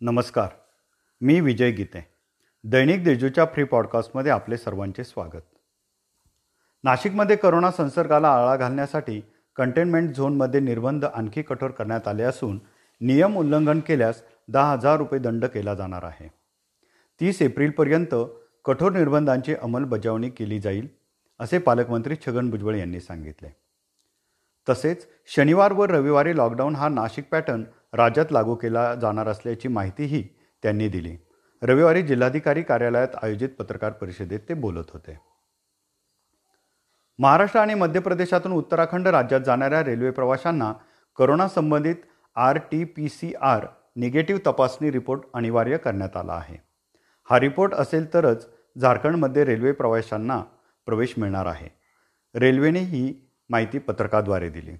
नमस्कार. मी विजय गीते. दैनिक देजूच्या फ्री पॉडकास्टमध्ये आपले सर्वांचे स्वागत. नाशिकमध्ये करोना संसर्गाला आळा घालण्यासाठी कंटेनमेंट झोनमध्ये निर्बंध आणखी कठोर करण्यात आले असून नियम उल्लंघन केल्यास दहा हजार रुपये दंड केला जाणार आहे. तीस एप्रिलपर्यंत कठोर निर्बंधांची अंमलबजावणी केली जाईल असे पालकमंत्री छगन भुजबळ यांनी सांगितले. तसेच शनिवार व रविवारी लॉकडाऊन हा नाशिक पॅटर्न राज्यात लागू केला जाणार असल्याची माहितीही त्यांनी दिली. रविवारी जिल्हाधिकारी कार्यालयात आयोजित पत्रकार परिषदेत ते बोलत होते. महाराष्ट्र आणि मध्य प्रदेशातून उत्तराखंड राज्यात जाणाऱ्या रेल्वे प्रवाशांना करोना संबंधित R T P C R negative तपासणी रिपोर्ट अनिवार्य करण्यात आला आहे. हा रिपोर्ट असेल तरच झारखंडमध्ये रेल्वे प्रवाशांना प्रवेश मिळणार आहे. रेल्वेने ही माहिती पत्रकाद्वारे दिली.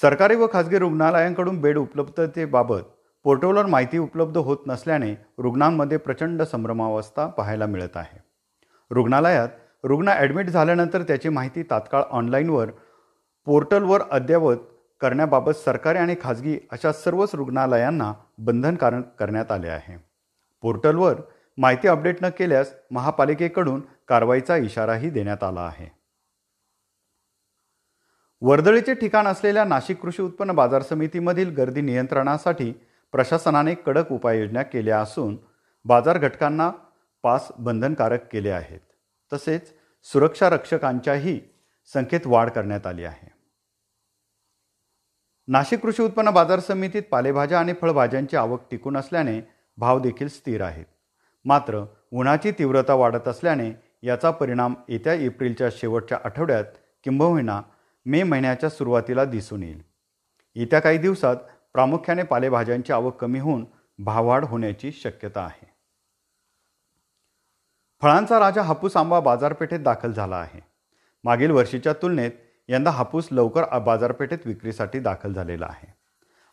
सरकारी व खाजगी रुग्णालयांकडून बेड उपलब्धतेबाबत पोर्टलवर माहिती उपलब्ध होत नसल्याने रुग्णांमध्ये प्रचंड संभ्रमावस्था पाहायला मिळत आहे. रुग्णालयात रुग्ण ॲडमिट झाल्यानंतर त्याची माहिती तात्काळ ऑनलाईनवर पोर्टलवर अद्ययावत करण्याबाबत सरकारी आणि खाजगी अशा सर्वच रुग्णालयांना बंधनकारक करण्यात आले आहे. पोर्टलवर माहिती अपडेट न केल्यास महापालिकेकडून कारवाईचा इशाराही देण्यात आला आहे. वर्दळीचे ठिकाण असलेल्या नाशिक कृषी उत्पन्न बाजार समितीमधील गर्दी नियंत्रणासाठी प्रशासनाने कडक उपाययोजना केल्या असून बाजार घटकांना पास बंधनकारक केले आहेत. तसेच सुरक्षा रक्षकांच्याही संख्येत वाढ करण्यात आली आहे. नाशिक कृषी उत्पन्न बाजार समितीत पालेभाज्या आणि फळभाज्यांची आवक टिकून असल्याने भाव देखील स्थिर आहेत. मात्र उन्हाची तीव्रता वाढत असल्याने याचा परिणाम येत्या एप्रिलच्या शेवटच्या आठवड्यात किंबहुना मे महिन्याच्या सुरुवातीला दिसून येईल. येत्या काही दिवसात प्रामुख्याने पालेभाज्यांची आवक कमी होऊन भाववाढ होण्याची शक्यता आहे. फळांचा राजा हापूस आंबा बाजारपेठेत दाखल झाला आहे. मागील वर्षीच्या तुलनेत यंदा हापूस लवकर बाजारपेठेत विक्रीसाठी दाखल झालेला आहे.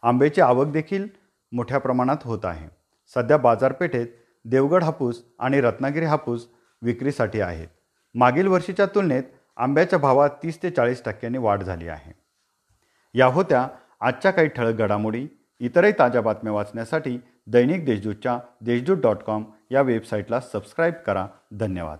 आंब्याची आवक देखील मोठ्या प्रमाणात होत आहे. सध्या बाजारपेठेत देवगड हापूस आणि रत्नागिरी हापूस विक्रीसाठी आहेत. मागील वर्षीच्या तुलनेत आंब्याच्या भावात तीस ते चाळीस टक्क्यांनी वाढ झाली आहे. या होत्या आजच्या काही ठळक घडामोडी. इतरही ताज्या बातम्या वाचण्यासाठी दैनिक देशदूतच्या देशदूत डॉट कॉम या वेबसाईटला सबस्क्राईब करा. धन्यवाद.